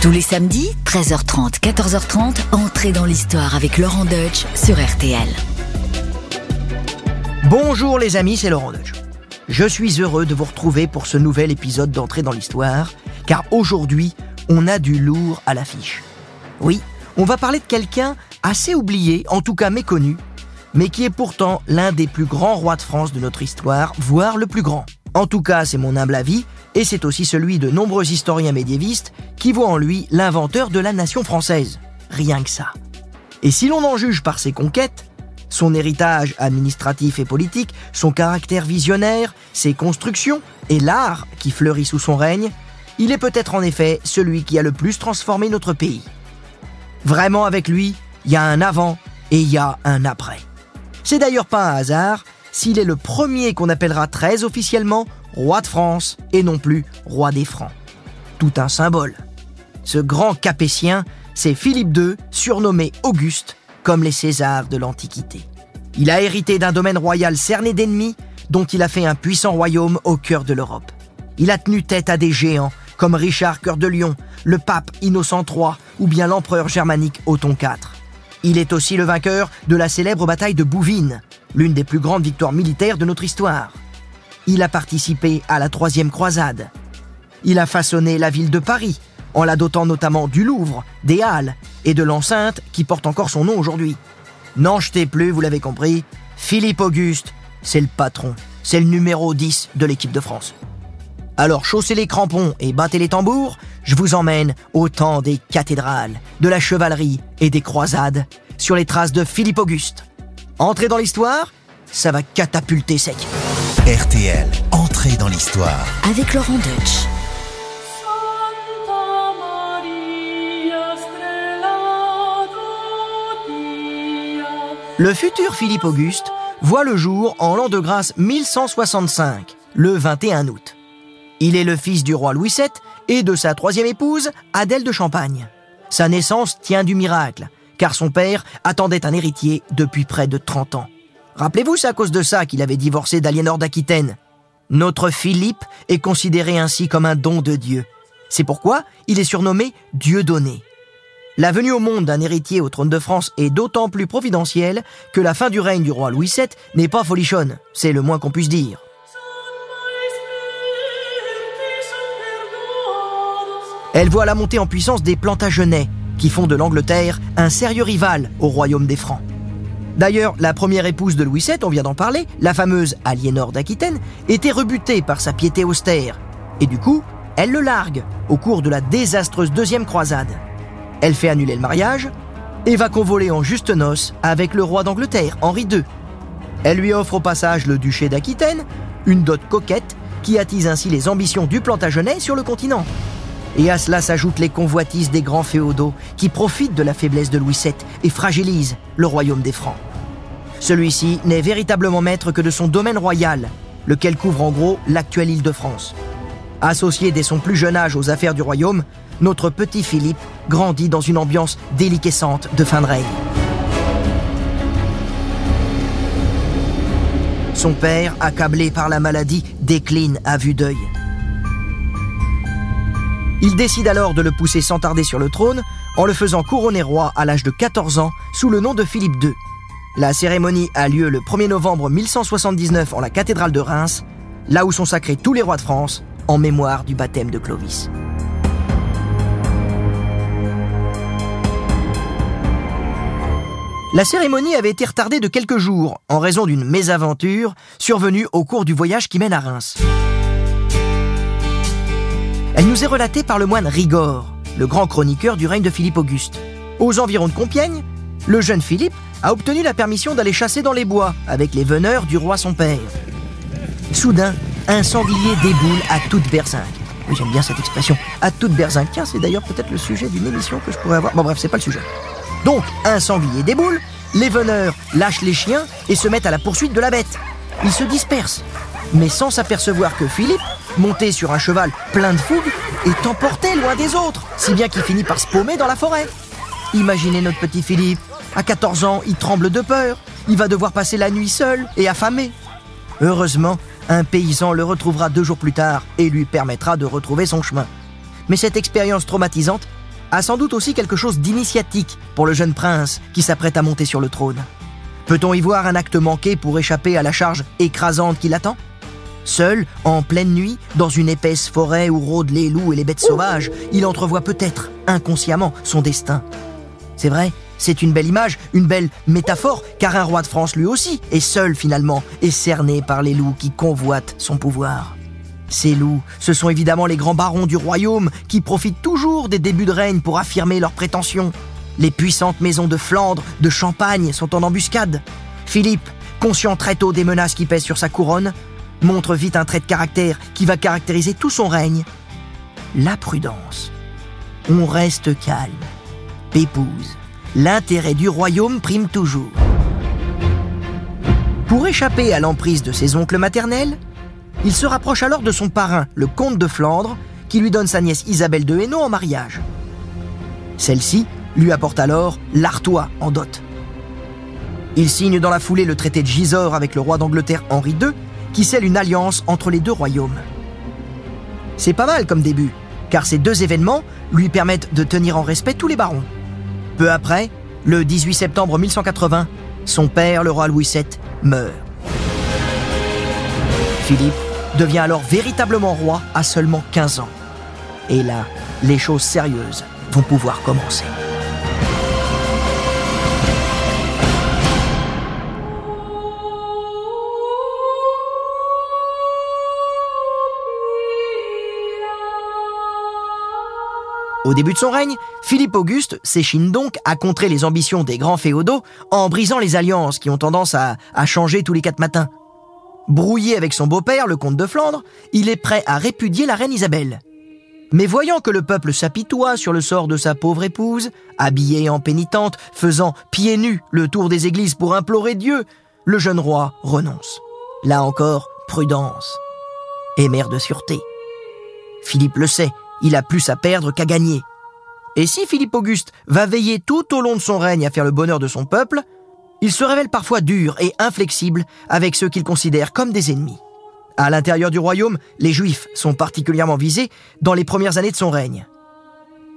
Tous les samedis, 13h30, 14h30, entrez dans l'histoire avec Laurent Deutsch sur RTL. Bonjour les amis, c'est Laurent Deutsch. Je suis heureux de vous retrouver pour ce nouvel épisode d'entrée dans l'histoire, car aujourd'hui, on a du lourd à l'affiche. Oui, on va parler de quelqu'un assez oublié, en tout cas méconnu, mais qui est pourtant l'un des plus grands rois de France de notre histoire, voire le plus grand. En tout cas, c'est mon humble avis, et c'est aussi celui de nombreux historiens médiévistes qui voient en lui l'inventeur de la nation française. Rien que ça. Et si l'on en juge par ses conquêtes, son héritage administratif et politique, son caractère visionnaire, ses constructions et l'art qui fleurit sous son règne, il est peut-être en effet celui qui a le plus transformé notre pays. Vraiment avec lui, il y a un avant et il y a un après. C'est d'ailleurs pas un hasard s'il est le premier qu'on appellera très officiellement roi de France et non plus roi des Francs. Tout un symbole. Ce grand capétien, c'est Philippe II, surnommé Auguste, comme les Césars de l'Antiquité. Il a hérité d'un domaine royal cerné d'ennemis, dont il a fait un puissant royaume au cœur de l'Europe. Il a tenu tête à des géants, comme Richard Cœur de Lion, le pape Innocent III ou bien l'empereur germanique Othon IV. Il est aussi le vainqueur de la célèbre bataille de Bouvines, l'une des plus grandes victoires militaires de notre histoire. Il a participé à la troisième croisade. Il a façonné la ville de Paris, en la dotant notamment du Louvre, des Halles et de l'enceinte qui porte encore son nom aujourd'hui. N'en jetez plus, vous l'avez compris, Philippe Auguste, c'est le patron, c'est le numéro 10 de l'équipe de France. Alors chaussez les crampons et battez les tambours, je vous emmène au temps des cathédrales, de la chevalerie et des croisades, sur les traces de Philippe Auguste. Entrez dans l'histoire, ça va catapulter sec. RTL, entrée dans l'histoire. Avec Laurent Deutsch. Le futur Philippe Auguste voit le jour en l'an de grâce 1165, le 21 août. Il est le fils du roi Louis VII et de sa troisième épouse, Adèle de Champagne. Sa naissance tient du miracle, car son père attendait un héritier depuis près de 30 ans. Rappelez-vous, c'est à cause de ça qu'il avait divorcé d'Aliénor d'Aquitaine. Notre Philippe est considéré ainsi comme un don de Dieu. C'est pourquoi il est surnommé Dieu donné. La venue au monde d'un héritier au trône de France est d'autant plus providentielle que la fin du règne du roi Louis VII n'est pas folichonne, c'est le moins qu'on puisse dire. Elle voit la montée en puissance des Plantagenets, qui font de l'Angleterre un sérieux rival au royaume des Francs. D'ailleurs, la première épouse de Louis VII, on vient d'en parler, la fameuse Aliénor d'Aquitaine, était rebutée par sa piété austère. Et du coup, elle le largue au cours de la désastreuse deuxième croisade. Elle fait annuler le mariage et va convoler en juste noces avec le roi d'Angleterre, Henri II. Elle lui offre au passage le duché d'Aquitaine, une dot coquette qui attise ainsi les ambitions du Plantagenet sur le continent. Et à cela s'ajoutent les convoitises des grands féodaux qui profitent de la faiblesse de Louis VII et fragilisent le royaume des Francs. Celui-ci n'est véritablement maître que de son domaine royal, lequel couvre en gros l'actuelle île de France. Associé dès son plus jeune âge aux affaires du royaume, notre petit Philippe grandit dans une ambiance déliquescente de fin de règne. Son père, accablé par la maladie, décline à vue d'œil. Il décide alors de le pousser sans tarder sur le trône en le faisant couronner roi à l'âge de 14 ans sous le nom de Philippe II. La cérémonie a lieu le 1er novembre 1179 en la cathédrale de Reims, là où sont sacrés tous les rois de France en mémoire du baptême de Clovis. La cérémonie avait été retardée de quelques jours en raison d'une mésaventure survenue au cours du voyage qui mène à Reims. Elle nous est relatée par le moine Rigord, le grand chroniqueur du règne de Philippe Auguste. Aux environs de Compiègne, le jeune Philippe a obtenu la permission d'aller chasser dans les bois avec les veneurs du roi son père. Soudain, un sanglier déboule à toute berzingue. J'aime bien cette expression. À toute berzingue. Tiens, c'est d'ailleurs peut-être le sujet d'une émission que je pourrais avoir. Bon, bref, c'est pas le sujet. Donc, un sanglier déboule, les veneurs lâchent les chiens et se mettent à la poursuite de la bête. Ils se dispersent, mais sans s'apercevoir que Philippe, monté sur un cheval plein de fougue, est emporté loin des autres, si bien qu'il finit par se paumer dans la forêt. Imaginez notre petit Philippe. À 14 ans, il tremble de peur. Il va devoir passer la nuit seul et affamé. Heureusement, un paysan le retrouvera deux jours plus tard et lui permettra de retrouver son chemin. Mais cette expérience traumatisante a sans doute aussi quelque chose d'initiatique pour le jeune prince qui s'apprête à monter sur le trône. Peut-on y voir un acte manqué pour échapper à la charge écrasante qui l'attend? Seul, en pleine nuit, dans une épaisse forêt où rôdent les loups et les bêtes sauvages, il entrevoit peut-être, inconsciemment, son destin. C'est vrai, c'est une belle image, une belle métaphore, car un roi de France lui aussi est seul finalement et cerné par les loups qui convoitent son pouvoir. Ces loups, ce sont évidemment les grands barons du royaume qui profitent toujours des débuts de règne pour affirmer leurs prétentions. Les puissantes maisons de Flandre, de Champagne sont en embuscade. Philippe, conscient très tôt des menaces qui pèsent sur sa couronne, montre vite un trait de caractère qui va caractériser tout son règne. La prudence. On reste calme. Pépouze. L'intérêt du royaume prime toujours. Pour échapper à l'emprise de ses oncles maternels, il se rapproche alors de son parrain, le comte de Flandre, qui lui donne sa nièce Isabelle de Hainaut en mariage. Celle-ci lui apporte alors l'Artois en dot. Il signe dans la foulée le traité de Gisors avec le roi d'Angleterre Henri II, qui scelle une alliance entre les deux royaumes. C'est pas mal comme début, car ces deux événements lui permettent de tenir en respect tous les barons. Peu après, le 18 septembre 1180, son père, le roi Louis VII, meurt. Philippe devient alors véritablement roi à seulement 15 ans. Et là, les choses sérieuses vont pouvoir commencer. Au début de son règne, Philippe Auguste s'échine donc à contrer les ambitions des grands féodaux en brisant les alliances qui ont tendance à, à changer tous les quatre matins. Brouillé avec son beau-père, le comte de Flandre, il est prêt à répudier la reine Isabelle. Mais voyant que le peuple s'apitoie sur le sort de sa pauvre épouse, habillée en pénitente, faisant pieds nus le tour des églises pour implorer Dieu, le jeune roi renonce. Là encore, prudence. Et mère de sûreté. Philippe le sait, il a plus à perdre qu'à gagner. Et si Philippe Auguste va veiller tout au long de son règne à faire le bonheur de son peuple, il se révèle parfois dur et inflexible avec ceux qu'il considère comme des ennemis. À l'intérieur du royaume, les Juifs sont particulièrement visés dans les premières années de son règne.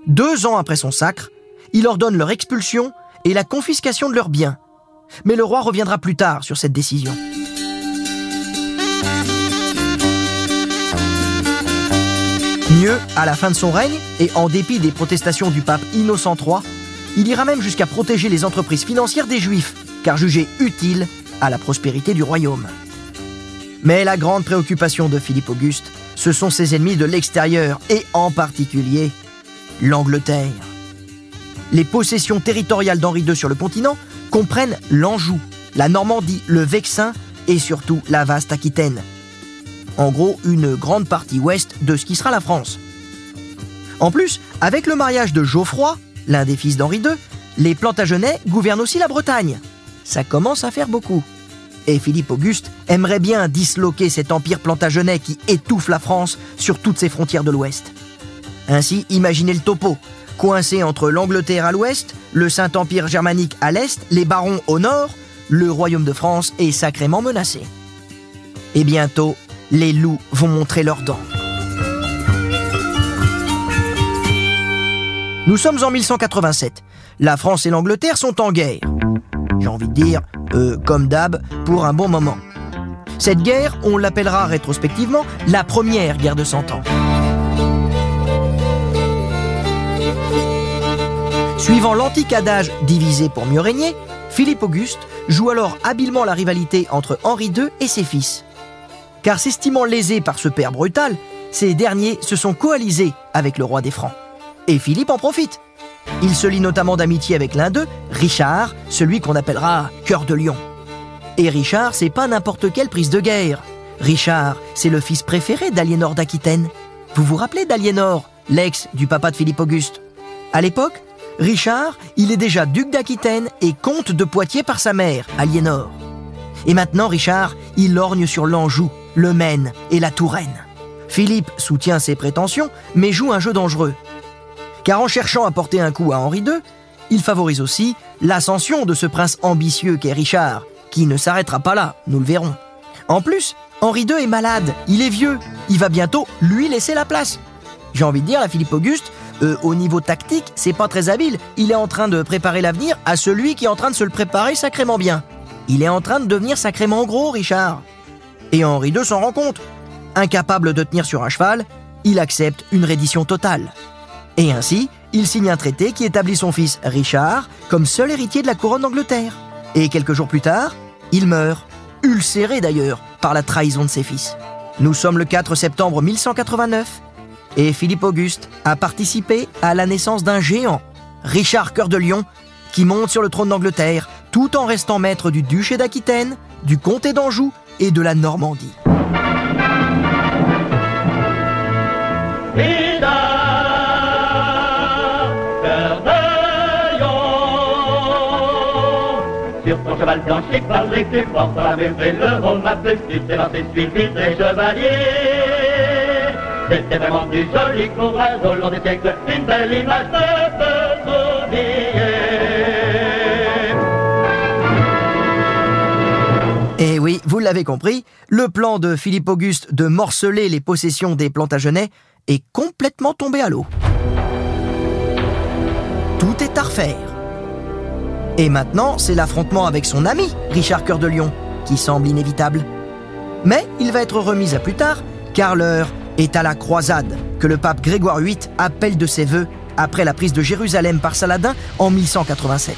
Deux ans après son sacre, il ordonne leur expulsion et la confiscation de leurs biens. Mais le roi reviendra plus tard sur cette décision. Mieux, à la fin de son règne, et en dépit des protestations du pape Innocent III, il ira même jusqu'à protéger les entreprises financières des Juifs, car jugées utiles à la prospérité du royaume. Mais la grande préoccupation de Philippe Auguste, ce sont ses ennemis de l'extérieur, et en particulier l'Angleterre. Les possessions territoriales d'Henri II sur le continent comprennent l'Anjou, la Normandie, le Vexin et surtout la vaste Aquitaine. En gros, une grande partie ouest de ce qui sera la France. En plus, avec le mariage de Geoffroy, l'un des fils d'Henri II, les Plantagenets gouvernent aussi la Bretagne. Ça commence à faire beaucoup. Et Philippe Auguste aimerait bien disloquer cet empire plantagenet qui étouffe la France sur toutes ses frontières de l'Ouest. Ainsi, imaginez le topo. Coincé entre l'Angleterre à l'ouest, le Saint-Empire germanique à l'est, les barons au nord, le royaume de France est sacrément menacé. Et bientôt, les loups vont montrer leurs dents. Nous sommes en 1187. La France et l'Angleterre sont en guerre. J'ai envie de dire, euh, comme d'hab, pour un bon moment. Cette guerre, on l'appellera rétrospectivement la première guerre de Cent Ans. Suivant l'antique adage divisé pour mieux régner, Philippe Auguste joue alors habilement la rivalité entre Henri II et ses fils. Car s'estimant lésés par ce père brutal, ces derniers se sont coalisés avec le roi des Francs. Et Philippe en profite. Il se lie notamment d'amitié avec l'un d'eux, Richard, celui qu'on appellera Cœur de Lion. Et Richard, c'est pas n'importe quelle prise de guerre. Richard, c'est le fils préféré d'Aliénor d'Aquitaine. Vous vous rappelez d'Aliénor, l'ex du papa de Philippe Auguste? À l'époque, Richard, il est déjà duc d'Aquitaine et comte de Poitiers par sa mère, Aliénor. Et maintenant, Richard, il lorgne sur l'Anjou, le Maine et la Touraine. Philippe soutient ses prétentions, mais joue un jeu dangereux. Car en cherchant à porter un coup à Henri II, il favorise aussi l'ascension de ce prince ambitieux qu'est Richard, qui ne s'arrêtera pas là, nous le verrons. En plus, Henri II est malade, il est vieux, il va bientôt lui laisser la place. J'ai envie de dire, la Philippe Auguste, Euh, au niveau tactique, c'est pas très habile. Il est en train de préparer l'avenir à celui qui est en train de se le préparer sacrément bien. Il est en train de devenir sacrément gros, Richard. Et Henri II s'en rend compte. Incapable de tenir sur un cheval, il accepte une reddition totale. Et ainsi, il signe un traité qui établit son fils Richard comme seul héritier de la couronne d'Angleterre. Et quelques jours plus tard, il meurt, ulcéré d'ailleurs par la trahison de ses fils. Nous sommes le 4 septembre 1189 et Philippe Auguste a participé à la naissance d'un géant, Richard Cœur de Lion, qui monte sur le trône d'Angleterre tout en restant maître du duché d'Aquitaine, du comté d'Anjou et de la Normandie. Sur ton cheval blanc, chic, tu portes la même le rôle ma plus, tu t'es lancé suivi des chevaliers. C'était vraiment du joli courage au long des siècles, une belle image de. L'avez compris, le plan de Philippe Auguste de morceler les possessions des Plantagenets est complètement tombé à l'eau. Tout est à refaire. Et maintenant, c'est l'affrontement avec son ami, Richard Cœur de Lion, qui semble inévitable. Mais il va être remis à plus tard, car l'heure est à la croisade, que le pape Grégoire VIII appelle de ses voeux après la prise de Jérusalem par Saladin en 1187.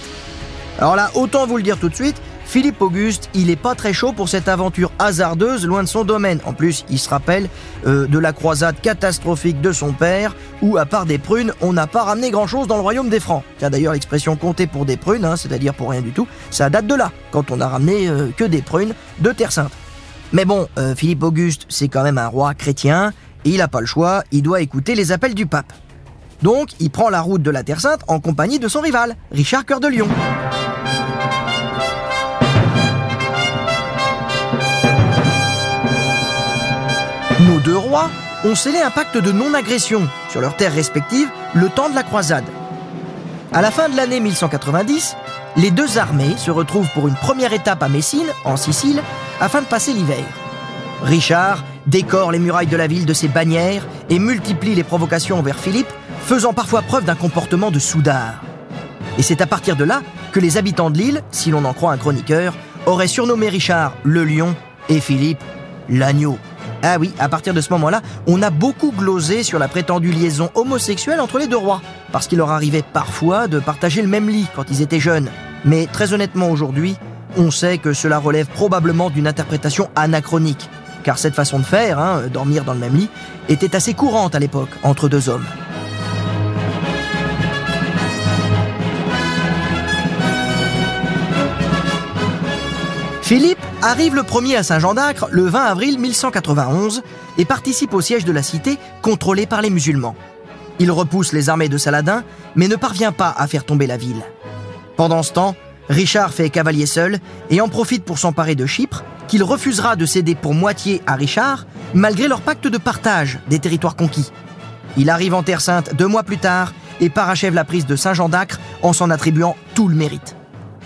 Alors là, autant vous le dire tout de suite, Philippe Auguste, il est pas très chaud pour cette aventure hasardeuse loin de son domaine. En plus, il se rappelle euh, de la croisade catastrophique de son père, où à part des prunes, on n'a pas ramené grand-chose dans le royaume des Francs. Tiens d'ailleurs l'expression compter pour des prunes, hein, c'est-à-dire pour rien du tout, ça date de là, quand on a ramené euh, que des prunes de Terre Sainte. Mais bon, euh, Philippe Auguste, c'est quand même un roi chrétien, il n'a pas le choix, il doit écouter les appels du pape. Donc, il prend la route de la Terre Sainte en compagnie de son rival, Richard Cœur de Lion. Nos deux rois ont scellé un pacte de non-agression sur leurs terres respectives le temps de la croisade. À la fin de l'année 1190, les deux armées se retrouvent pour une première étape à Messine, en Sicile, afin de passer l'hiver. Richard décore les murailles de la ville de ses bannières et multiplie les provocations envers Philippe, faisant parfois preuve d'un comportement de soudard. Et c'est à partir de là que les habitants de l'île, si l'on en croit un chroniqueur, auraient surnommé Richard le lion et Philippe l'agneau. Ah oui, à partir de ce moment-là, on a beaucoup glosé sur la prétendue liaison homosexuelle entre les deux rois, parce qu'il leur arrivait parfois de partager le même lit quand ils étaient jeunes. Mais très honnêtement aujourd'hui, on sait que cela relève probablement d'une interprétation anachronique, car cette façon de faire, hein, dormir dans le même lit, était assez courante à l'époque entre deux hommes. Philippe arrive le premier à Saint-Jean d'Acre le 20 avril 1191 et participe au siège de la cité contrôlée par les musulmans. Il repousse les armées de Saladin, mais ne parvient pas à faire tomber la ville. Pendant ce temps, Richard fait cavalier seul et en profite pour s'emparer de Chypre, qu'il refusera de céder pour moitié à Richard, malgré leur pacte de partage des territoires conquis. Il arrive en Terre Sainte deux mois plus tard et parachève la prise de Saint-Jean d'Acre en s'en attribuant tout le mérite.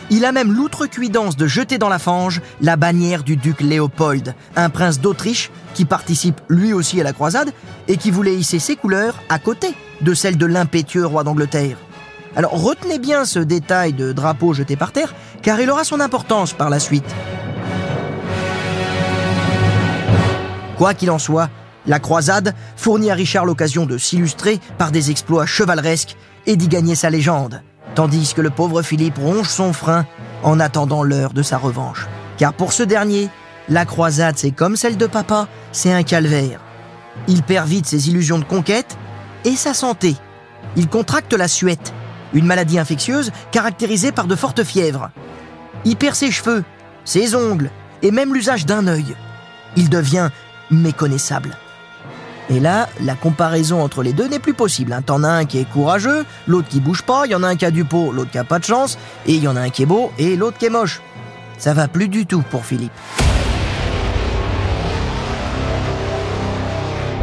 Il a même l'outrecuidance de jeter dans la fange la bannière du duc Léopold, un prince d'Autriche qui participe lui aussi à la croisade et qui voulait hisser ses couleurs à côté de celles de l'impétueux roi d'Angleterre. Alors retenez bien ce détail de drapeau jeté par terre, car il aura son importance par la suite. Quoi qu'il en soit, la croisade fournit à Richard l'occasion de s'illustrer par des exploits chevaleresques et d'y gagner sa légende, tandis que le pauvre Philippe ronge son frein en attendant l'heure de sa revanche. Car pour ce dernier, la croisade, c'est comme celle de papa, c'est un calvaire. Il perd vite ses illusions de conquête et sa santé. Il contracte la suette, une maladie infectieuse caractérisée par de fortes fièvres. Il perd ses cheveux, ses ongles et même l'usage d'un œil. Il devient méconnaissable. Et là, la comparaison entre les deux n'est plus possible. T'en as un qui est courageux, l'autre qui bouge pas, il y en a un qui a du pot, l'autre qui a pas de chance, et il y en a un qui est beau et l'autre qui est moche. Ça va plus du tout pour Philippe.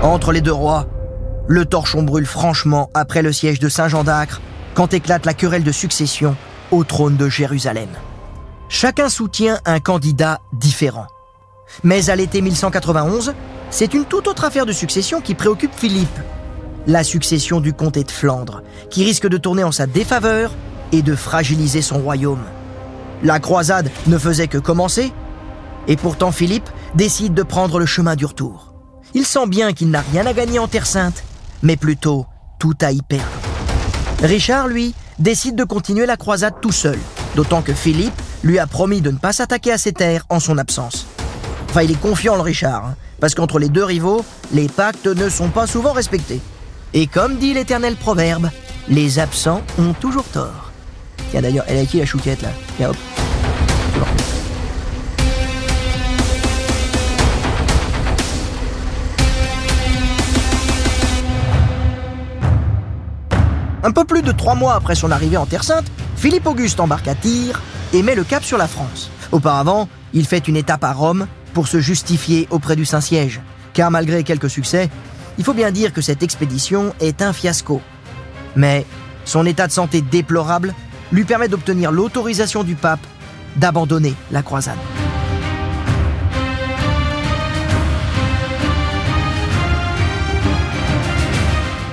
Entre les deux rois, le torchon brûle franchement après le siège de Saint-Jean d'Acre, quand éclate la querelle de succession au trône de Jérusalem. Chacun soutient un candidat différent. Mais à l'été 1191, c'est une toute autre affaire de succession qui préoccupe Philippe. la succession du comté de Flandre, qui risque de tourner en sa défaveur et de fragiliser son royaume. La croisade ne faisait que commencer, et pourtant Philippe décide de prendre le chemin du retour. Il sent bien qu'il n'a rien à gagner en Terre Sainte, mais plutôt tout à y perdre. Richard, lui, décide de continuer la croisade tout seul, d'autant que Philippe lui a promis de ne pas s'attaquer à ses terres en son absence. Enfin, il est confiant, le Richard, hein, parce qu'entre les deux rivaux, les pactes ne sont pas souvent respectés. Et comme dit l'éternel proverbe, les absents ont toujours tort. Tiens d'ailleurs, elle a qui la chouquette là Tiens hop. Un peu plus de trois mois après son arrivée en Terre Sainte, Philippe Auguste embarque à Tyr et met le cap sur la France. Auparavant, il fait une étape à Rome pour se justifier auprès du Saint-Siège. Car malgré quelques succès, il faut bien dire que cette expédition est un fiasco. Mais son état de santé déplorable lui permet d'obtenir l'autorisation du pape d'abandonner la croisade.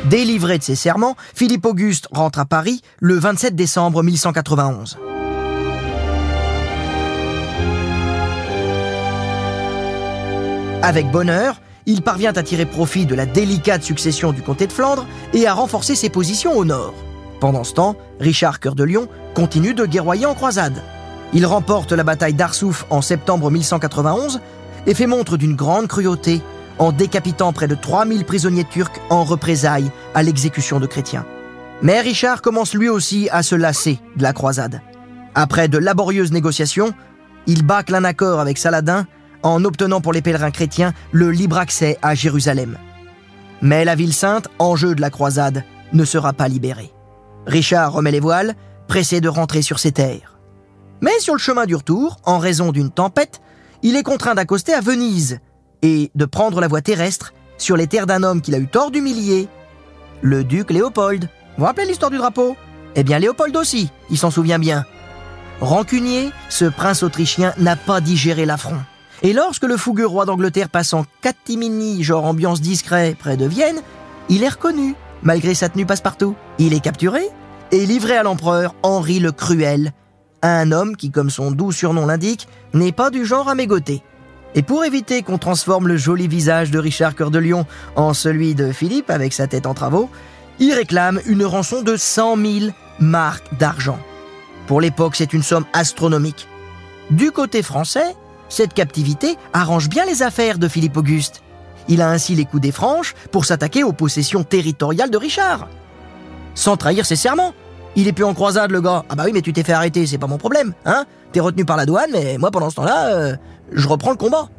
Délivré de ses serments, Philippe Auguste rentre à Paris le 27 décembre 1191. Avec bonheur, il parvient à tirer profit de la délicate succession du comté de Flandre et à renforcer ses positions au nord. Pendant ce temps, Richard Cœur de Lion continue de guerroyer en croisade. Il remporte la bataille d'Arsouf en septembre 1191 et fait montre d'une grande cruauté en décapitant près de 3000 prisonniers turcs en représailles à l'exécution de chrétiens. Mais Richard commence lui aussi à se lasser de la croisade. Après de laborieuses négociations, il bâcle un accord avec Saladin en obtenant pour les pèlerins chrétiens le libre accès à Jérusalem. Mais la ville sainte, enjeu de la croisade, ne sera pas libérée. Richard remet les voiles, pressé de rentrer sur ses terres. Mais sur le chemin du retour, en raison d'une tempête, il est contraint d'accoster à Venise, et de prendre la voie terrestre sur les terres d'un homme qu'il a eu tort d'humilier, le duc Léopold. Vous vous rappelez l'histoire du drapeau? Eh bien Léopold aussi, il s'en souvient bien. Rancunier, ce prince autrichien n'a pas digéré l'affront. Et lorsque le fougueux roi d'Angleterre passe en catimini, genre ambiance discret, près de Vienne, il est reconnu, malgré sa tenue passe-partout. Il est capturé et livré à l'empereur Henri le Cruel, un homme qui, comme son doux surnom l'indique, n'est pas du genre à mégoter. Et pour éviter qu'on transforme le joli visage de Richard Cœur de Lion en celui de Philippe avec sa tête en travaux, il réclame une rançon de 100 000 marques d'argent. Pour l'époque, c'est une somme astronomique. Du côté français, cette captivité arrange bien les affaires de Philippe Auguste. Il a ainsi les coups des franches pour s'attaquer aux possessions territoriales de Richard. Sans trahir ses serments. Il est plus en croisade, le gars. Ah bah oui, mais tu t'es fait arrêter, c'est pas mon problème, hein T'es retenu par la douane, mais moi, pendant ce temps-là, euh, je reprends le combat.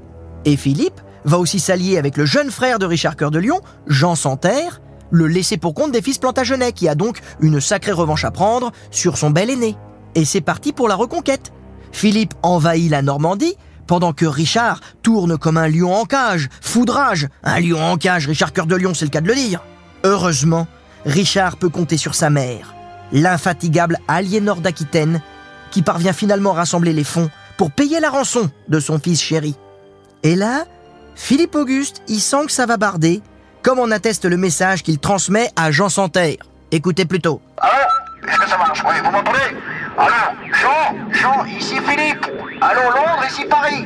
Et Philippe va aussi s'allier avec le jeune frère de Richard Cœur de Lion, Jean Santerre, le laissé pour compte des fils Plantagenet, qui a donc une sacrée revanche à prendre sur son bel aîné. Et c'est parti pour la reconquête. Philippe envahit la Normandie, pendant que Richard tourne comme un lion en cage, foudrage. Un lion en cage, Richard Cœur de Lion, c'est le cas de le dire. Heureusement, Richard peut compter sur sa mère, l'infatigable Aliénor d'Aquitaine, qui parvient finalement à rassembler les fonds pour payer la rançon de son fils chéri. Et là, Philippe Auguste y sent que ça va barder, comme en atteste le message qu'il transmet à Jean Santerre. Écoutez plutôt. Allô Est-ce que ça marche Oui, vous m'entendez Allô Jean Jean, ici Philippe. Allô Londres, ici Paris.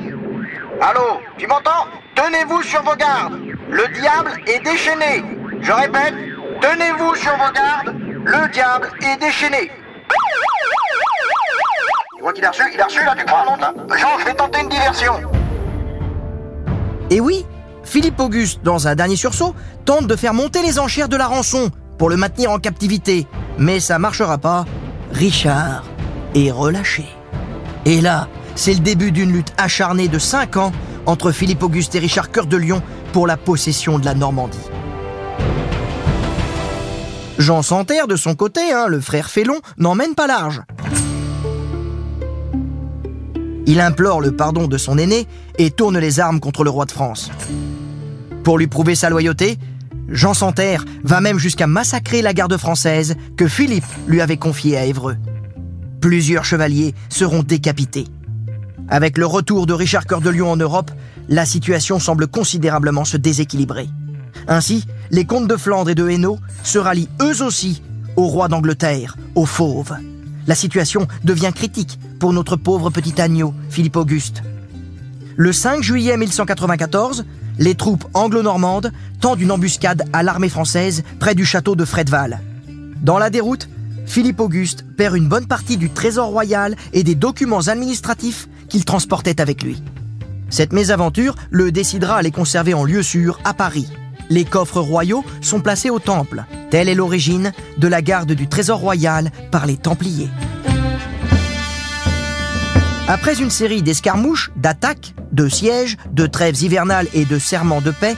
Allô Tu m'entends Tenez-vous sur vos gardes. Le diable est déchaîné. Je répète, tenez-vous sur vos gardes. Le diable est déchaîné. Tu vois qu'il a reçu Il a reçu là, tu crois, non là Jean, je vais tenter une diversion. Et oui, Philippe Auguste, dans un dernier sursaut, tente de faire monter les enchères de la rançon pour le maintenir en captivité. Mais ça marchera pas. Richard est relâché. Et là, c'est le début d'une lutte acharnée de 5 ans entre Philippe Auguste et Richard Cœur de Lion pour la possession de la Normandie. Jean Santerre, de son côté, hein, le frère Félon, n'emmène pas large. Il implore le pardon de son aîné et tourne les armes contre le roi de France. Pour lui prouver sa loyauté, Jean Santerre va même jusqu'à massacrer la garde française que Philippe lui avait confiée à Évreux. Plusieurs chevaliers seront décapités. Avec le retour de Richard Cœur de Lion en Europe, la situation semble considérablement se déséquilibrer. Ainsi, les comtes de Flandre et de Hainaut se rallient eux aussi au roi d'Angleterre, aux fauves. La situation devient critique pour notre pauvre petit agneau, Philippe Auguste. Le 5 juillet 1194, les troupes anglo-normandes tendent une embuscade à l'armée française près du château de Fredval. Dans la déroute, Philippe Auguste perd une bonne partie du trésor royal et des documents administratifs qu'il transportait avec lui. Cette mésaventure le décidera à les conserver en lieu sûr à Paris. Les coffres royaux sont placés au temple. Telle est l'origine de la garde du trésor royal par les Templiers. Après une série d'escarmouches, d'attaques, de sièges, de trêves hivernales et de serments de paix,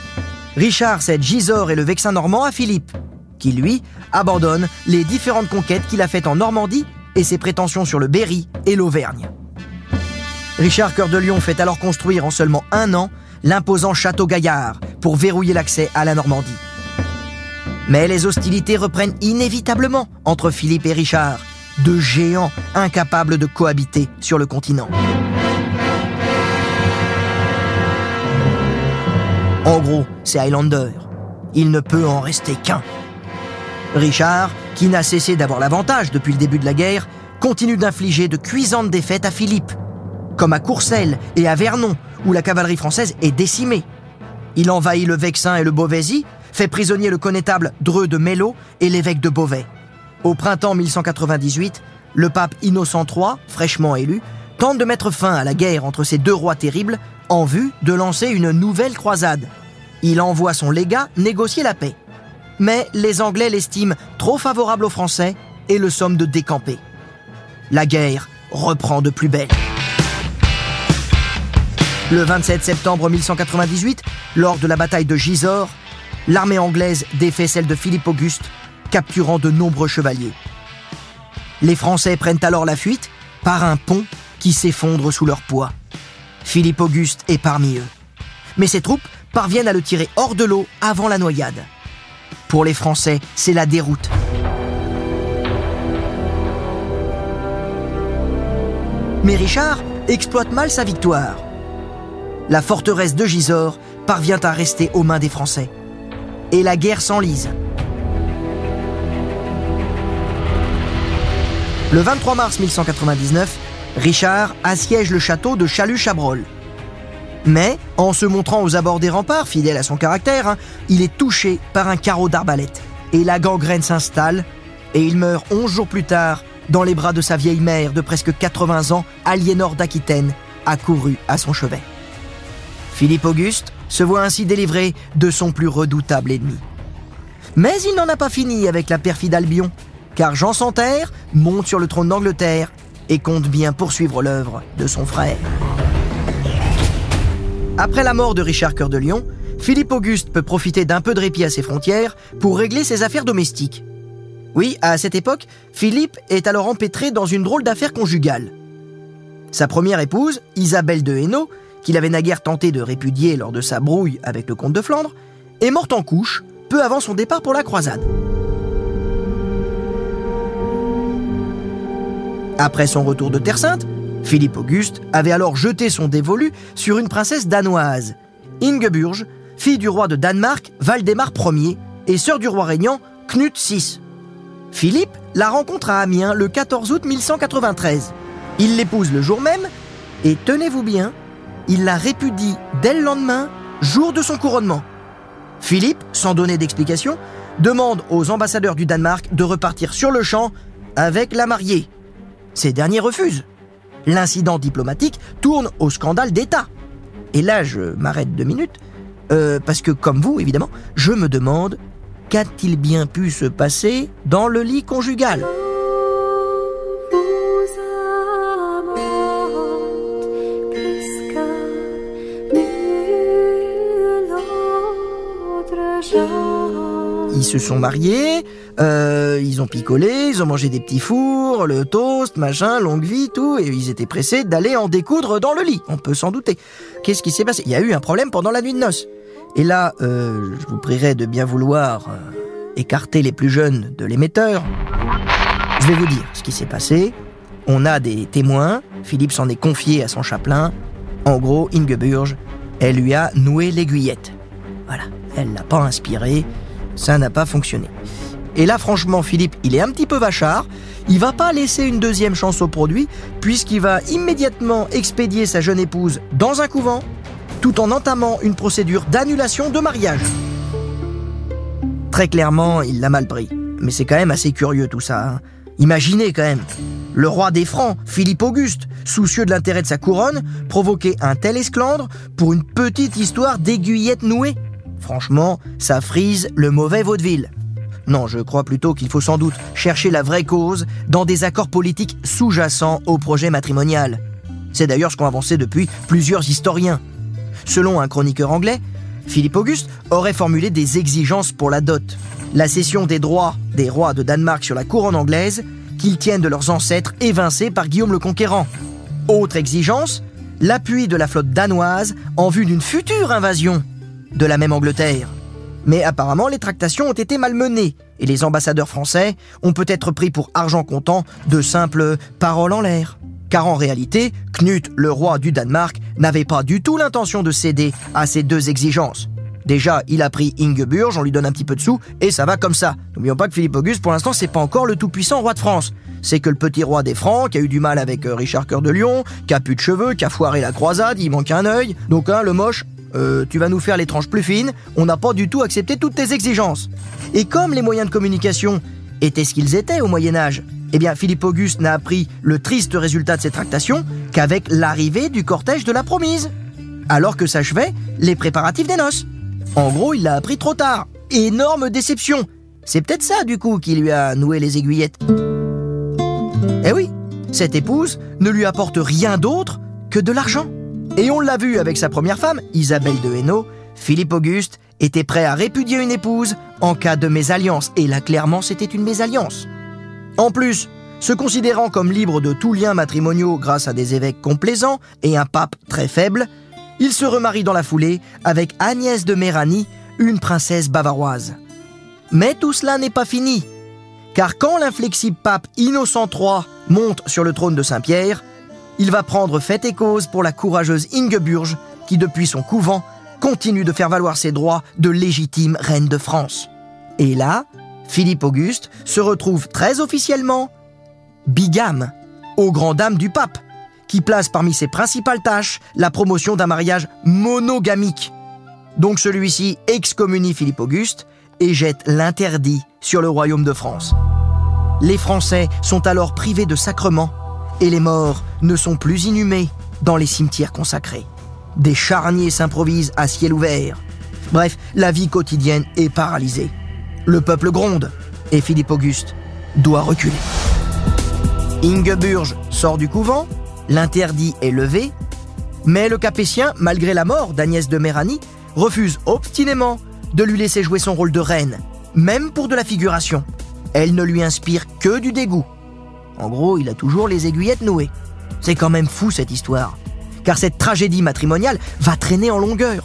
Richard cède Gisors et le Vexin normand à Philippe, qui lui abandonne les différentes conquêtes qu'il a faites en Normandie et ses prétentions sur le Berry et l'Auvergne. Richard Cœur de Lion fait alors construire en seulement un an l'imposant château Gaillard pour verrouiller l'accès à la Normandie. Mais les hostilités reprennent inévitablement entre Philippe et Richard, deux géants incapables de cohabiter sur le continent. En gros, c'est Highlander. Il ne peut en rester qu'un. Richard, qui n'a cessé d'avoir l'avantage depuis le début de la guerre, continue d'infliger de cuisantes défaites à Philippe, comme à Courcelles et à Vernon, où la cavalerie française est décimée. Il envahit le Vexin et le Beauvaisis, fait prisonnier le connétable Dreux de Mello et l'évêque de Beauvais. Au printemps 1198, le pape Innocent III, fraîchement élu, tente de mettre fin à la guerre entre ces deux rois terribles en vue de lancer une nouvelle croisade. Il envoie son légat négocier la paix. Mais les Anglais l'estiment trop favorable aux Français et le somment de décamper. La guerre reprend de plus belle. Le 27 septembre 1198, lors de la bataille de Gisors, l'armée anglaise défait celle de Philippe Auguste, capturant de nombreux chevaliers. Les Français prennent alors la fuite par un pont qui s'effondre sous leur poids. Philippe Auguste est parmi eux. Mais ses troupes parviennent à le tirer hors de l'eau avant la noyade. Pour les Français, c'est la déroute. Mais Richard exploite mal sa victoire. La forteresse de Gisors parvient à rester aux mains des Français. Et la guerre s'enlise. Le 23 mars 1199, Richard assiège le château de Chalut-Chabrol. Mais, en se montrant aux abords des remparts, fidèle à son caractère, hein, il est touché par un carreau d'arbalète. Et la gangrène s'installe, et il meurt 11 jours plus tard dans les bras de sa vieille mère de presque 80 ans, Aliénor d'Aquitaine, accourue à son chevet. Philippe Auguste se voit ainsi délivré de son plus redoutable ennemi. Mais il n'en a pas fini avec la perfide Albion, car Jean Santerre monte sur le trône d'Angleterre et compte bien poursuivre l'œuvre de son frère. Après la mort de Richard Cœur de Lion, Philippe Auguste peut profiter d'un peu de répit à ses frontières pour régler ses affaires domestiques. Oui, à cette époque, Philippe est alors empêtré dans une drôle d'affaire conjugale. Sa première épouse, Isabelle de Hainaut, qu'il avait naguère tenté de répudier lors de sa brouille avec le comte de Flandre, est morte en couche peu avant son départ pour la croisade. Après son retour de Terre Sainte, Philippe Auguste avait alors jeté son dévolu sur une princesse danoise, Ingeburge, fille du roi de Danemark, Valdemar Ier, et sœur du roi régnant, Knut VI. Philippe la rencontre à Amiens le 14 août 1193. Il l'épouse le jour même, et tenez-vous bien, il la répudie dès le lendemain, jour de son couronnement. Philippe, sans donner d'explication, demande aux ambassadeurs du Danemark de repartir sur le champ avec la mariée. Ces derniers refusent. L'incident diplomatique tourne au scandale d'État. Et là, je m'arrête deux minutes, euh, parce que comme vous, évidemment, je me demande qu'a-t-il bien pu se passer dans le lit conjugal? Ils se sont mariés, euh, ils ont picolé, ils ont mangé des petits fours, le toast, machin, longue vie, tout, et ils étaient pressés d'aller en découdre dans le lit, on peut s'en douter. Qu'est-ce qui s'est passé? Il y a eu un problème pendant la nuit de noces. Et là, euh, je vous prierai de bien vouloir euh, écarter les plus jeunes de l'émetteur. Je vais vous dire ce qui s'est passé. On a des témoins, Philippe s'en est confié à son chapelain. En gros, Ingeburge, elle lui a noué l'aiguillette. Voilà, elle l'a pas inspiré, Ça n'a pas fonctionné. Et là, franchement, Philippe, il est un petit peu vachard. Il va pas laisser une deuxième chance au produit, puisqu'il va immédiatement expédier sa jeune épouse dans un couvent, tout en entamant une procédure d'annulation de mariage. Très clairement, il l'a mal pris. Mais c'est quand même assez curieux tout ça. hein. Imaginez quand même. Le roi des Francs, Philippe Auguste, soucieux de l'intérêt de sa couronne, provoquer un tel esclandre pour une petite histoire d'aiguillette nouée. Franchement, ça frise le mauvais vaudeville. Non, je crois plutôt qu'il faut sans doute chercher la vraie cause dans des accords politiques sous-jacents au projet matrimonial. C'est d'ailleurs ce qu'ont avancé depuis plusieurs historiens. Selon un chroniqueur anglais, Philippe Auguste aurait formulé des exigences pour la dot. La cession des droits des rois de Danemark sur la couronne anglaise qu'ils tiennent de leurs ancêtres évincés par Guillaume le Conquérant. Autre exigence, l'appui de la flotte danoise en vue d'une future invasion de la même Angleterre. Mais apparemment, les tractations ont été malmenées et les ambassadeurs français ont peut-être pris pour argent comptant de simples paroles en l'air. Car en réalité, Knut, le roi du Danemark, n'avait pas du tout l'intention de céder à ces deux exigences. Déjà, il a pris Ingeburg, on lui donne un petit peu de sous, et ça va comme ça. N'oublions pas que Philippe Auguste, pour l'instant, c'est pas encore le tout-puissant roi de France. C'est que le petit roi des Francs, qui a eu du mal avec euh, Richard Cœur de Lion, qui a plus de cheveux, qui a foiré la croisade, il manque un œil. Donc, hein, le moche, euh, tu vas nous faire les tranches plus fines, on n'a pas du tout accepté toutes tes exigences. Et comme les moyens de communication étaient ce qu'ils étaient au Moyen-Âge, eh bien, Philippe Auguste n'a appris le triste résultat de ces tractations qu'avec l'arrivée du cortège de la promise, alors que s'achevaient les préparatifs des noces. En gros, il l'a appris trop tard. Énorme déception. C'est peut-être ça, du coup, qui lui a noué les aiguillettes. Eh oui, cette épouse ne lui apporte rien d'autre que de l'argent. Et on l'a vu avec sa première femme, Isabelle de Hainaut, Philippe Auguste était prêt à répudier une épouse en cas de mésalliance. Et là, clairement, c'était une mésalliance. En plus, se considérant comme libre de tout lien matrimoniaux grâce à des évêques complaisants et un pape très faible, il se remarie dans la foulée avec Agnès de Méranie, une princesse bavaroise. Mais tout cela n'est pas fini, car quand l'inflexible pape Innocent III monte sur le trône de Saint-Pierre, il va prendre fait et cause pour la courageuse Ingeburge, qui depuis son couvent continue de faire valoir ses droits de légitime reine de France. Et là, Philippe Auguste se retrouve très officiellement bigame, aux grand dames du pape, qui place parmi ses principales tâches la promotion d'un mariage monogamique. Donc celui-ci excommunie Philippe Auguste et jette l'interdit sur le royaume de France. Les Français sont alors privés de sacrements et les morts ne sont plus inhumés dans les cimetières consacrés. Des charniers s'improvisent à ciel ouvert. Bref, la vie quotidienne est paralysée. Le peuple gronde et Philippe Auguste doit reculer. Ingeburge sort du couvent, l'interdit est levé, mais le Capétien, malgré la mort d'Agnès de Méranie, refuse obstinément de lui laisser jouer son rôle de reine, même pour de la figuration. Elle ne lui inspire que du dégoût. En gros, il a toujours les aiguillettes nouées. C'est quand même fou cette histoire, car cette tragédie matrimoniale va traîner en longueur.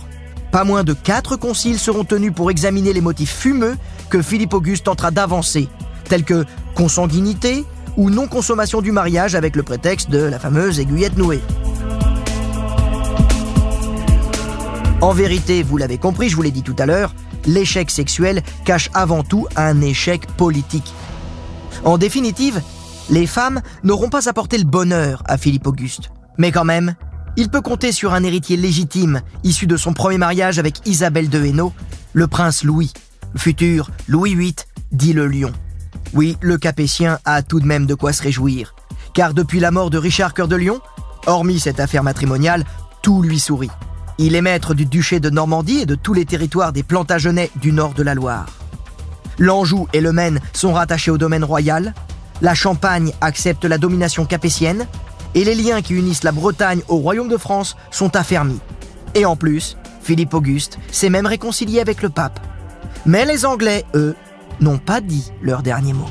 Pas moins de quatre conciles seront tenus pour examiner les motifs fumeux que Philippe Auguste tentera d'avancer, tels que consanguinité ou non-consommation du mariage avec le prétexte de la fameuse aiguillette nouée. En vérité, vous l'avez compris, je vous l'ai dit tout à l'heure, l'échec sexuel cache avant tout un échec politique. En définitive, les femmes n'auront pas apporté le bonheur à Philippe Auguste. Mais quand même, il peut compter sur un héritier légitime issu de son premier mariage avec Isabelle de Hainaut, le prince Louis, futur Louis VIII, dit le lion. Oui, le Capétien a tout de même de quoi se réjouir, car depuis la mort de Richard Cœur de Lion, hormis cette affaire matrimoniale, tout lui sourit. Il est maître du duché de Normandie et de tous les territoires des Plantagenets du nord de la Loire. L'Anjou et le Maine sont rattachés au domaine royal, la Champagne accepte la domination capétienne, et les liens qui unissent la Bretagne au royaume de France sont affermis. Et en plus, Philippe Auguste s'est même réconcilié avec le pape. Mais les Anglais, eux, n'ont pas dit leur dernier mot.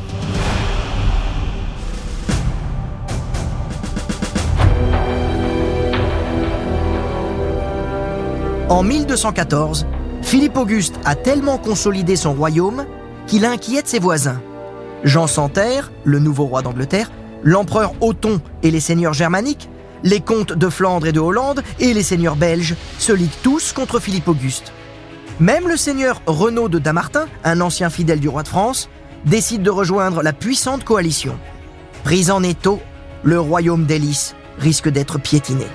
En 1214, Philippe Auguste a tellement consolidé son royaume qu'il inquiète ses voisins. Jean Santerre, le nouveau roi d'Angleterre, l'empereur Othon et les seigneurs germaniques, les comtes de Flandre et de Hollande et les seigneurs belges se liguent tous contre Philippe Auguste. Même le seigneur Renaud de Damartin, un ancien fidèle du roi de France, décide de rejoindre la puissante coalition. Pris en étau, le royaume d'Hélice risque d'être piétiné.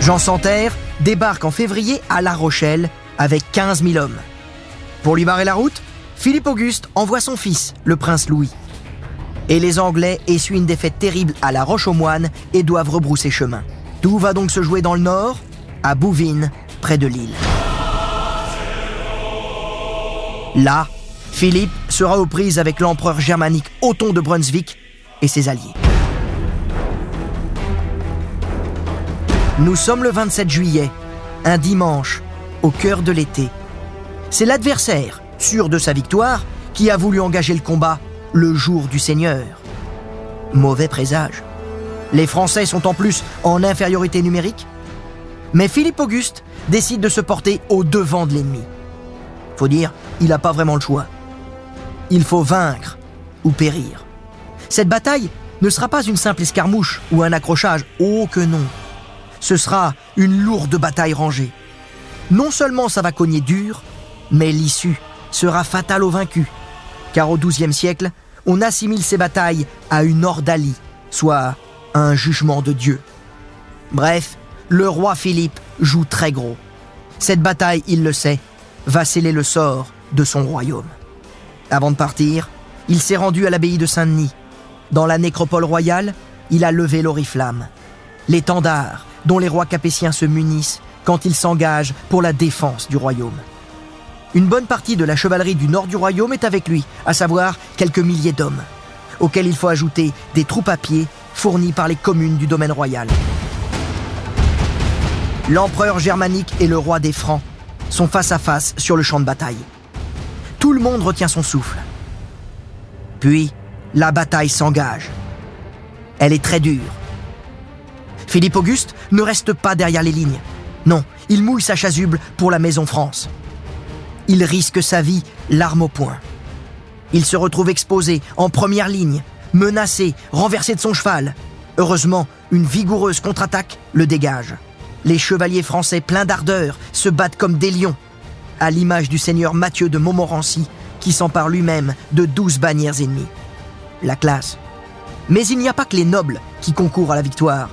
Jean Santerre débarque en février à La Rochelle avec 15 000 hommes. Pour lui barrer la route, Philippe Auguste envoie son fils, le prince Louis. Et les Anglais essuient une défaite terrible à La Roche-aux-Moines et doivent rebrousser chemin. Tout va donc se jouer dans le nord, à Bouvines, près de Lille. Là, Philippe sera aux prises avec l'empereur germanique Othon de Brunswick et ses alliés. Nous sommes le 27 juillet, un dimanche, au cœur de l'été. C'est l'adversaire, sûr de sa victoire, qui a voulu engager le combat le jour du Seigneur. Mauvais présage. Les Français sont en plus en infériorité numérique. Mais Philippe Auguste décide de se porter au devant de l'ennemi. Faut dire, il n'a pas vraiment le choix. Il faut vaincre ou périr. Cette bataille ne sera pas une simple escarmouche ou un accrochage, oh que non. Ce sera une lourde bataille rangée. Non seulement ça va cogner dur, mais l'issue sera fatale aux vaincus. Car au XIIe siècle, on assimile ces batailles à une ordalie, soit un jugement de Dieu. Bref, le roi Philippe joue très gros. Cette bataille, il le sait, va sceller le sort de son royaume. Avant de partir, il s'est rendu à l'abbaye de Saint-Denis. Dans la nécropole royale, il a levé l'oriflamme, l'étendard dont les rois capétiens se munissent quand ils s'engagent pour la défense du royaume. Une bonne partie de la chevalerie du nord du royaume est avec lui, à savoir quelques milliers d'hommes, auxquels il faut ajouter des troupes à pied fournies par les communes du domaine royal. L'empereur germanique et le roi des Francs sont face à face sur le champ de bataille. Tout le monde retient son souffle. Puis, la bataille s'engage. Elle est très dure. Philippe Auguste ne reste pas derrière les lignes. Non, il mouille sa chasuble pour la Maison France. Il risque sa vie, l'arme au poing. Il se retrouve exposé, en première ligne, menacé, renversé de son cheval. Heureusement, une vigoureuse contre-attaque le dégage. Les chevaliers français pleins d'ardeur se battent comme des lions, à l'image du seigneur Mathieu de Montmorency, qui s'empare lui-même de douze bannières ennemies. La classe. Mais il n'y a pas que les nobles qui concourent à la victoire.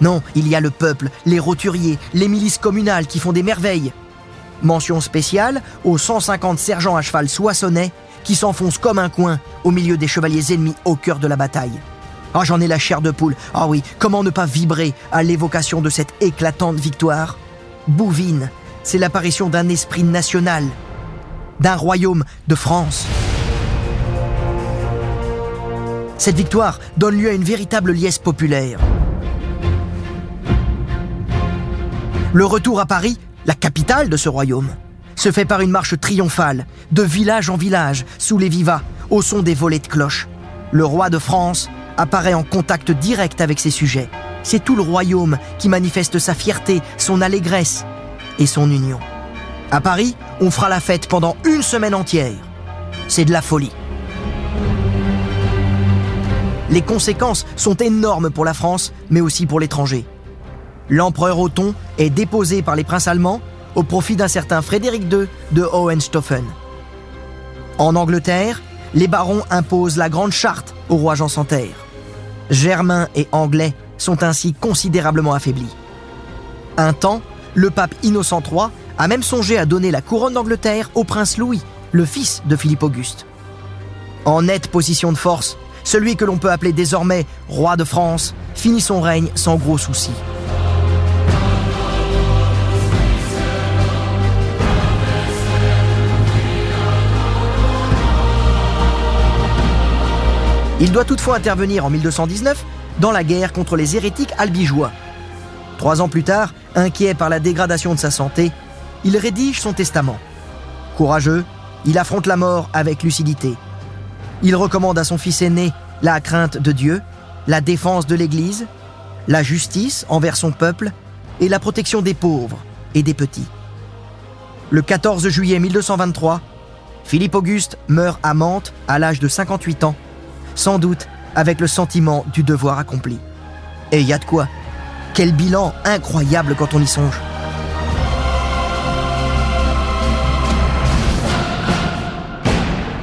Non, il y a le peuple, les roturiers, les milices communales qui font des merveilles. Mention spéciale aux 150 sergents à cheval soissonnais qui s'enfoncent comme un coin au milieu des chevaliers ennemis au cœur de la bataille. Ah, j'en ai la chair de poule. Ah oui, comment ne pas vibrer à l'évocation de cette éclatante victoire? Bouvine, c'est l'apparition d'un esprit national, d'un royaume de France. Cette victoire donne lieu à une véritable liesse populaire. Le retour à Paris, la capitale de ce royaume, se fait par une marche triomphale, de village en village, sous les vivas, au son des volets de cloches. Le roi de France apparaît en contact direct avec ses sujets. C'est tout le royaume qui manifeste sa fierté, son allégresse et son union. À Paris, on fera la fête pendant une semaine entière. C'est de la folie. Les conséquences sont énormes pour la France, mais aussi pour l'étranger. L'empereur Othon est déposé par les princes allemands au profit d'un certain Frédéric II de Hohenstaufen. En Angleterre, les barons imposent la Grande Charte au roi Jean Santerre. Germains et Anglais sont ainsi considérablement affaiblis. Un temps, le pape Innocent III a même songé à donner la couronne d'Angleterre au prince Louis, le fils de Philippe Auguste. En nette position de force, celui que l'on peut appeler désormais roi de France finit son règne sans gros soucis. Il doit toutefois intervenir en 1219 dans la guerre contre les hérétiques albigeois. Trois ans plus tard, inquiet par la dégradation de sa santé, il rédige son testament. Courageux, il affronte la mort avec lucidité. Il recommande à son fils aîné la crainte de Dieu, la défense de l'Église, la justice envers son peuple et la protection des pauvres et des petits. Le 14 juillet 1223, Philippe Auguste meurt à Mantes à l'âge de 58 ans sans doute avec le sentiment du devoir accompli. Et il y a de quoi. Quel bilan incroyable quand on y songe.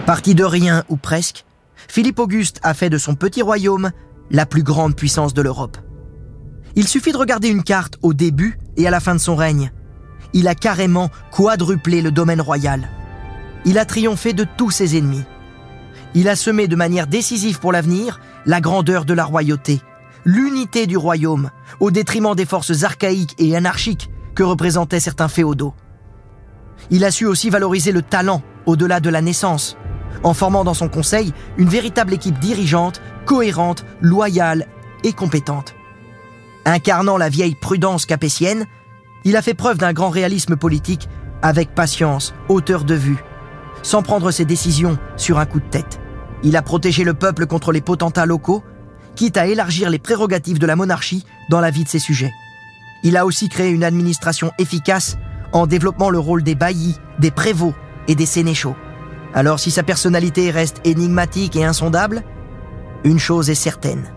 Parti de rien ou presque, Philippe Auguste a fait de son petit royaume la plus grande puissance de l'Europe. Il suffit de regarder une carte au début et à la fin de son règne. Il a carrément quadruplé le domaine royal. Il a triomphé de tous ses ennemis. Il a semé de manière décisive pour l'avenir la grandeur de la royauté, l'unité du royaume, au détriment des forces archaïques et anarchiques que représentaient certains féodaux. Il a su aussi valoriser le talent au-delà de la naissance, en formant dans son conseil une véritable équipe dirigeante, cohérente, loyale et compétente. Incarnant la vieille prudence capétienne, il a fait preuve d'un grand réalisme politique avec patience, hauteur de vue, sans prendre ses décisions sur un coup de tête. Il a protégé le peuple contre les potentats locaux, quitte à élargir les prérogatives de la monarchie dans la vie de ses sujets. Il a aussi créé une administration efficace en développant le rôle des baillis, des prévôts et des sénéchaux. Alors si sa personnalité reste énigmatique et insondable, une chose est certaine,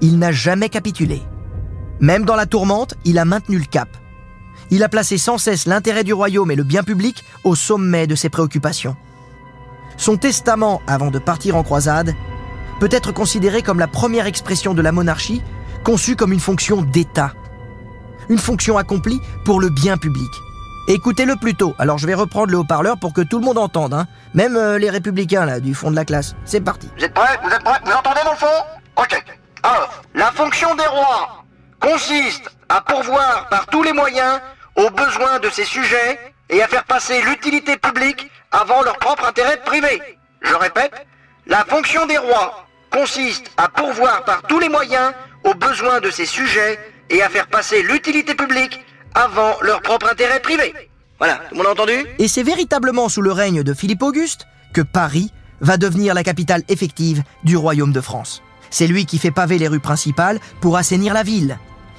il n'a jamais capitulé. Même dans la tourmente, il a maintenu le cap. Il a placé sans cesse l'intérêt du royaume et le bien public au sommet de ses préoccupations. Son testament avant de partir en croisade peut être considéré comme la première expression de la monarchie conçue comme une fonction d'État. Une fonction accomplie pour le bien public. Écoutez-le plutôt. Alors je vais reprendre le haut-parleur pour que tout le monde entende, hein. même euh, les républicains là du fond de la classe. C'est parti. Vous êtes prêts? Vous êtes prêts? Vous entendez dans le fond? Ok. Alors, la fonction des rois consiste à pourvoir par tous les moyens aux besoins de ses sujets et à faire passer l'utilité publique avant leur propre intérêt privé. Je répète, la fonction des rois consiste à pourvoir par tous les moyens aux besoins de ses sujets et à faire passer l'utilité publique avant leur propre intérêt privé. Voilà, tout le entendu? Et c'est véritablement sous le règne de Philippe Auguste que Paris va devenir la capitale effective du royaume de France. C'est lui qui fait paver les rues principales pour assainir la ville.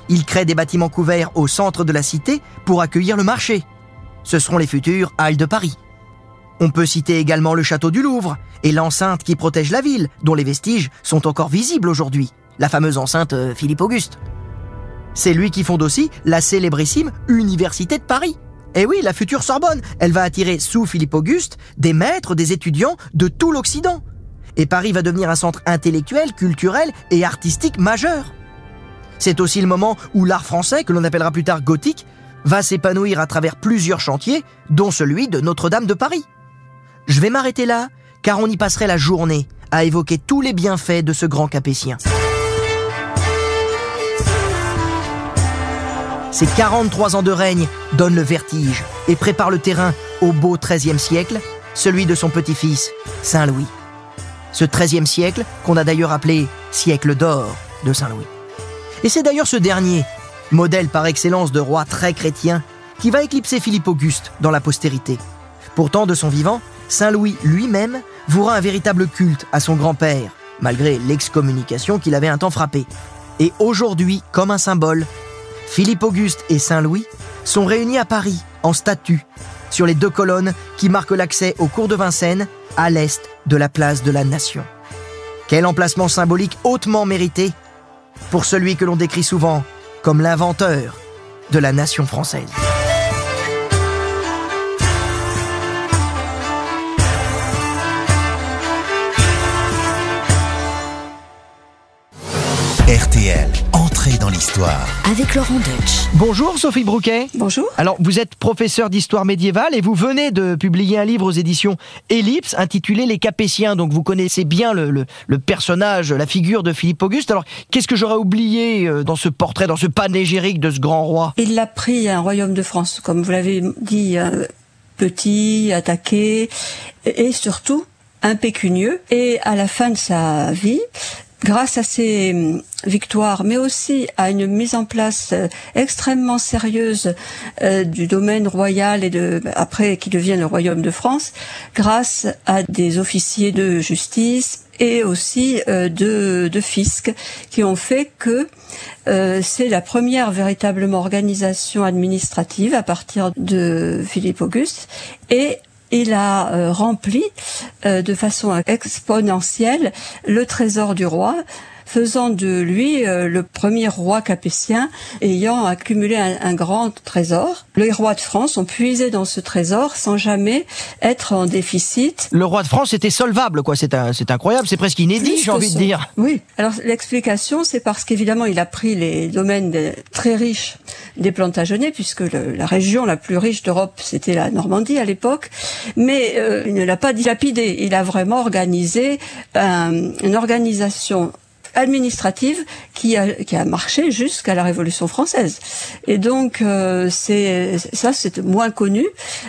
Il crée des bâtiments couverts au centre de la cité pour accueillir le marché. Ce seront les futures Halles de Paris. On peut citer également le château du Louvre et l'enceinte qui protège la ville, dont les vestiges sont encore visibles aujourd'hui, la fameuse enceinte euh, Philippe Auguste. C'est lui qui fonde aussi la célébrissime Université de Paris. Et oui, la future Sorbonne, elle va attirer sous Philippe Auguste des maîtres, des étudiants de tout l'Occident. Et Paris va devenir un centre intellectuel, culturel et artistique majeur. C'est aussi le moment où l'art français, que l'on appellera plus tard gothique, va s'épanouir à travers plusieurs chantiers, dont celui de Notre-Dame de Paris. Je vais m'arrêter là, car on y passerait la journée à évoquer tous les bienfaits de ce grand capétien. Ces 43 ans de règne donnent le vertige et préparent le terrain au beau XIIIe siècle, celui de son petit-fils, Saint-Louis. Ce XIIIe siècle qu'on a d'ailleurs appelé siècle d'or de Saint-Louis. Et c'est d'ailleurs ce dernier, modèle par excellence de roi très chrétien, qui va éclipser Philippe Auguste dans la postérité. Pourtant, de son vivant, Saint-Louis lui-même vouera un véritable culte à son grand-père, malgré l'excommunication qu'il avait un temps frappé. Et aujourd'hui, comme un symbole, Philippe Auguste et Saint-Louis sont réunis à Paris, en statue, sur les deux colonnes qui marquent l'accès au cours de Vincennes, à l'est de la place de la Nation. Quel emplacement symbolique hautement mérité pour celui que l'on décrit souvent comme l'inventeur de la nation française. Avec Laurent Deutsch. Bonjour Sophie Brouquet. Bonjour. Alors, vous êtes professeur d'histoire médiévale et vous venez de publier un livre aux éditions Ellipse intitulé Les Capétiens. Donc, vous connaissez bien le, le- le personnage, la figure de Philippe Auguste. Alors, qu'est-ce que j'aurais oublié euh, dans ce portrait, dans ce panégyrique de ce grand roi? Il a pris un royaume de France, comme vous l'avez dit, euh, petit, attaqué, et surtout impécunieux. Et à la fin de sa vie, grâce à ses hum, victoires, mais aussi à une mise en place euh, extrêmement sérieuse euh, du domaine royal et de après qui devient le royaume de France, grâce à des officiers de justice et aussi euh, de, de fisc qui ont fait que euh, c'est la première véritablement organisation administrative à partir de Philippe Auguste et il a euh, rempli euh, de façon exponentielle le trésor du roi faisant de lui euh, le premier roi capétien ayant accumulé un, un, grand trésor. Les rois de France ont puisé dans ce trésor sans jamais être en déficit. Le roi de France était solvable, quoi. C'est c'est incroyable, c'est presque inédit, j'ai envie de dire. Oui. Alors l'explication, c'est parce qu'évidemment, il a pris les domaines très riches des Plantagenets, puisque le, la région la plus riche d'Europe, c'était la Normandie à l'époque, mais euh, il ne l'a pas dilapidé. Il a vraiment organisé un, une organisation administrative qui a, qui a marché jusqu'à la Révolution française. Et donc, euh, c'est ça, c'est moins connu,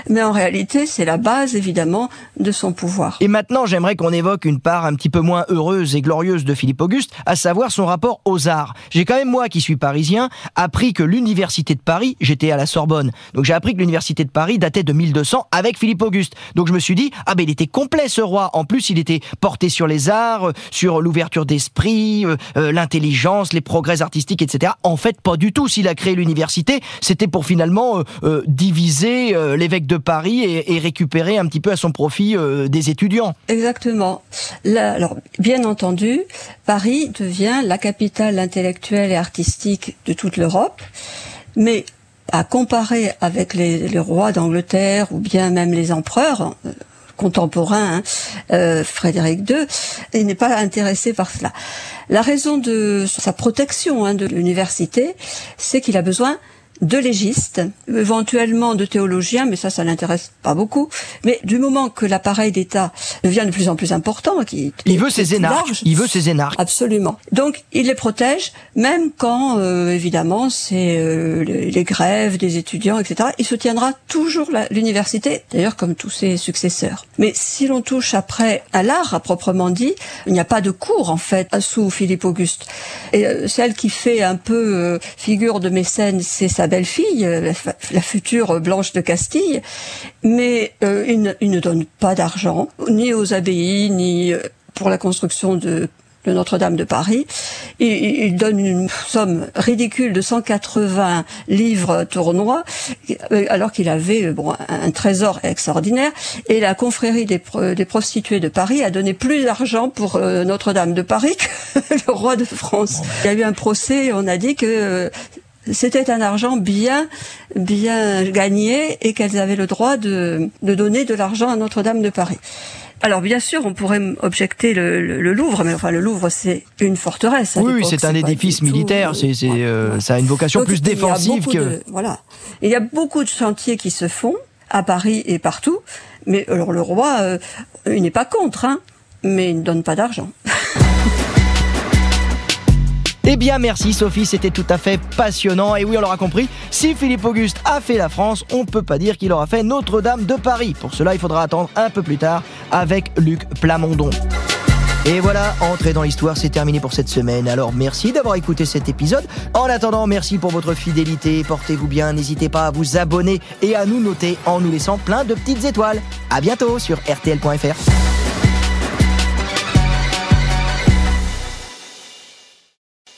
mais en réalité, c'est la base, évidemment, de son pouvoir. Et maintenant, j'aimerais qu'on évoque une part un petit peu moins heureuse et glorieuse de Philippe Auguste, à savoir son rapport aux arts. J'ai quand même, moi, qui suis parisien, appris que l'Université de Paris, j'étais à la Sorbonne, donc j'ai appris que l'Université de Paris datait de 1200 avec Philippe Auguste. Donc je me suis dit, ah ben il était complet ce roi. En plus, il était porté sur les arts, sur l'ouverture d'esprit, euh, l'intelligence, les progrès artistiques, etc. En fait, pas du tout. S'il a créé l'université, c'était pour finalement euh, euh diviser l'évêque de Paris et, récupérer un petit peu à son profit des étudiants. Exactement. Alors, bien entendu, Paris devient la capitale intellectuelle et artistique de toute l'Europe, mais à comparer avec les rois d'Angleterre ou bien même les empereurs, contemporain, hein, euh, Frédéric II, n'est pas intéressé par cela. La raison de sa protection hein, de l'université, c'est qu'il a besoin de légistes, éventuellement de théologiens, mais ça, ça n'intéresse pas beaucoup. Mais du moment que l'appareil d'État devient de plus en plus important, qui il veut ses énarques, il veut ses énarques. Absolument. Donc, il les protège, même quand, euh, évidemment, c'est euh, les, les, grèves des étudiants, etc. Il soutiendra toujours l'université, d'ailleurs comme tous ses successeurs. Mais si l'on touche après à l'art, à proprement dit, il n'y a pas de cours en fait sous Philippe Auguste. Et euh, celle qui fait un peu euh, figure de mécène, c'est sa belle-fille, euh, la, la, future Blanche de Castille, mais euh, il, ne, il, ne, donne pas d'argent, ni aux abbayes, ni euh, pour la construction de, de Notre-Dame de Paris. Il, il, donne une somme ridicule de 180 livres tournois, alors qu'il avait bon, un, un, trésor extraordinaire. Et la confrérie des, des prostituées de Paris a donné plus d'argent pour Notre-Dame de Paris que le roi de France. Il y a eu un procès, on a dit que c'était un argent bien, bien gagné et qu'elles avaient le droit de, de donner de l'argent à Notre-Dame de Paris. Alors bien sûr, on pourrait objecter le, le, le Louvre, mais enfin le Louvre c'est une forteresse. Oui, c'est un édifice militaire. C'est, c'est, euh, ça a une vocation Donc, plus défensive que. De, voilà. Il y a beaucoup de chantiers qui se font à Paris et partout, mais alors le roi, euh, il n'est pas contre, hein, mais il ne donne pas d'argent. Eh bien merci Sophie, c'était tout à fait passionnant. Et oui, on l'aura compris, si Philippe Auguste a fait la France, on ne peut pas dire qu'il aura fait Notre-Dame de Paris. Pour cela, il faudra attendre un peu plus tard avec Luc Plamondon. Et voilà, entrer dans l'histoire, c'est terminé pour cette semaine. Alors merci d'avoir écouté cet épisode. En attendant, merci pour votre fidélité. Portez-vous bien, n'hésitez pas à vous abonner et à nous noter en nous laissant plein de petites étoiles. À bientôt sur rtl.fr.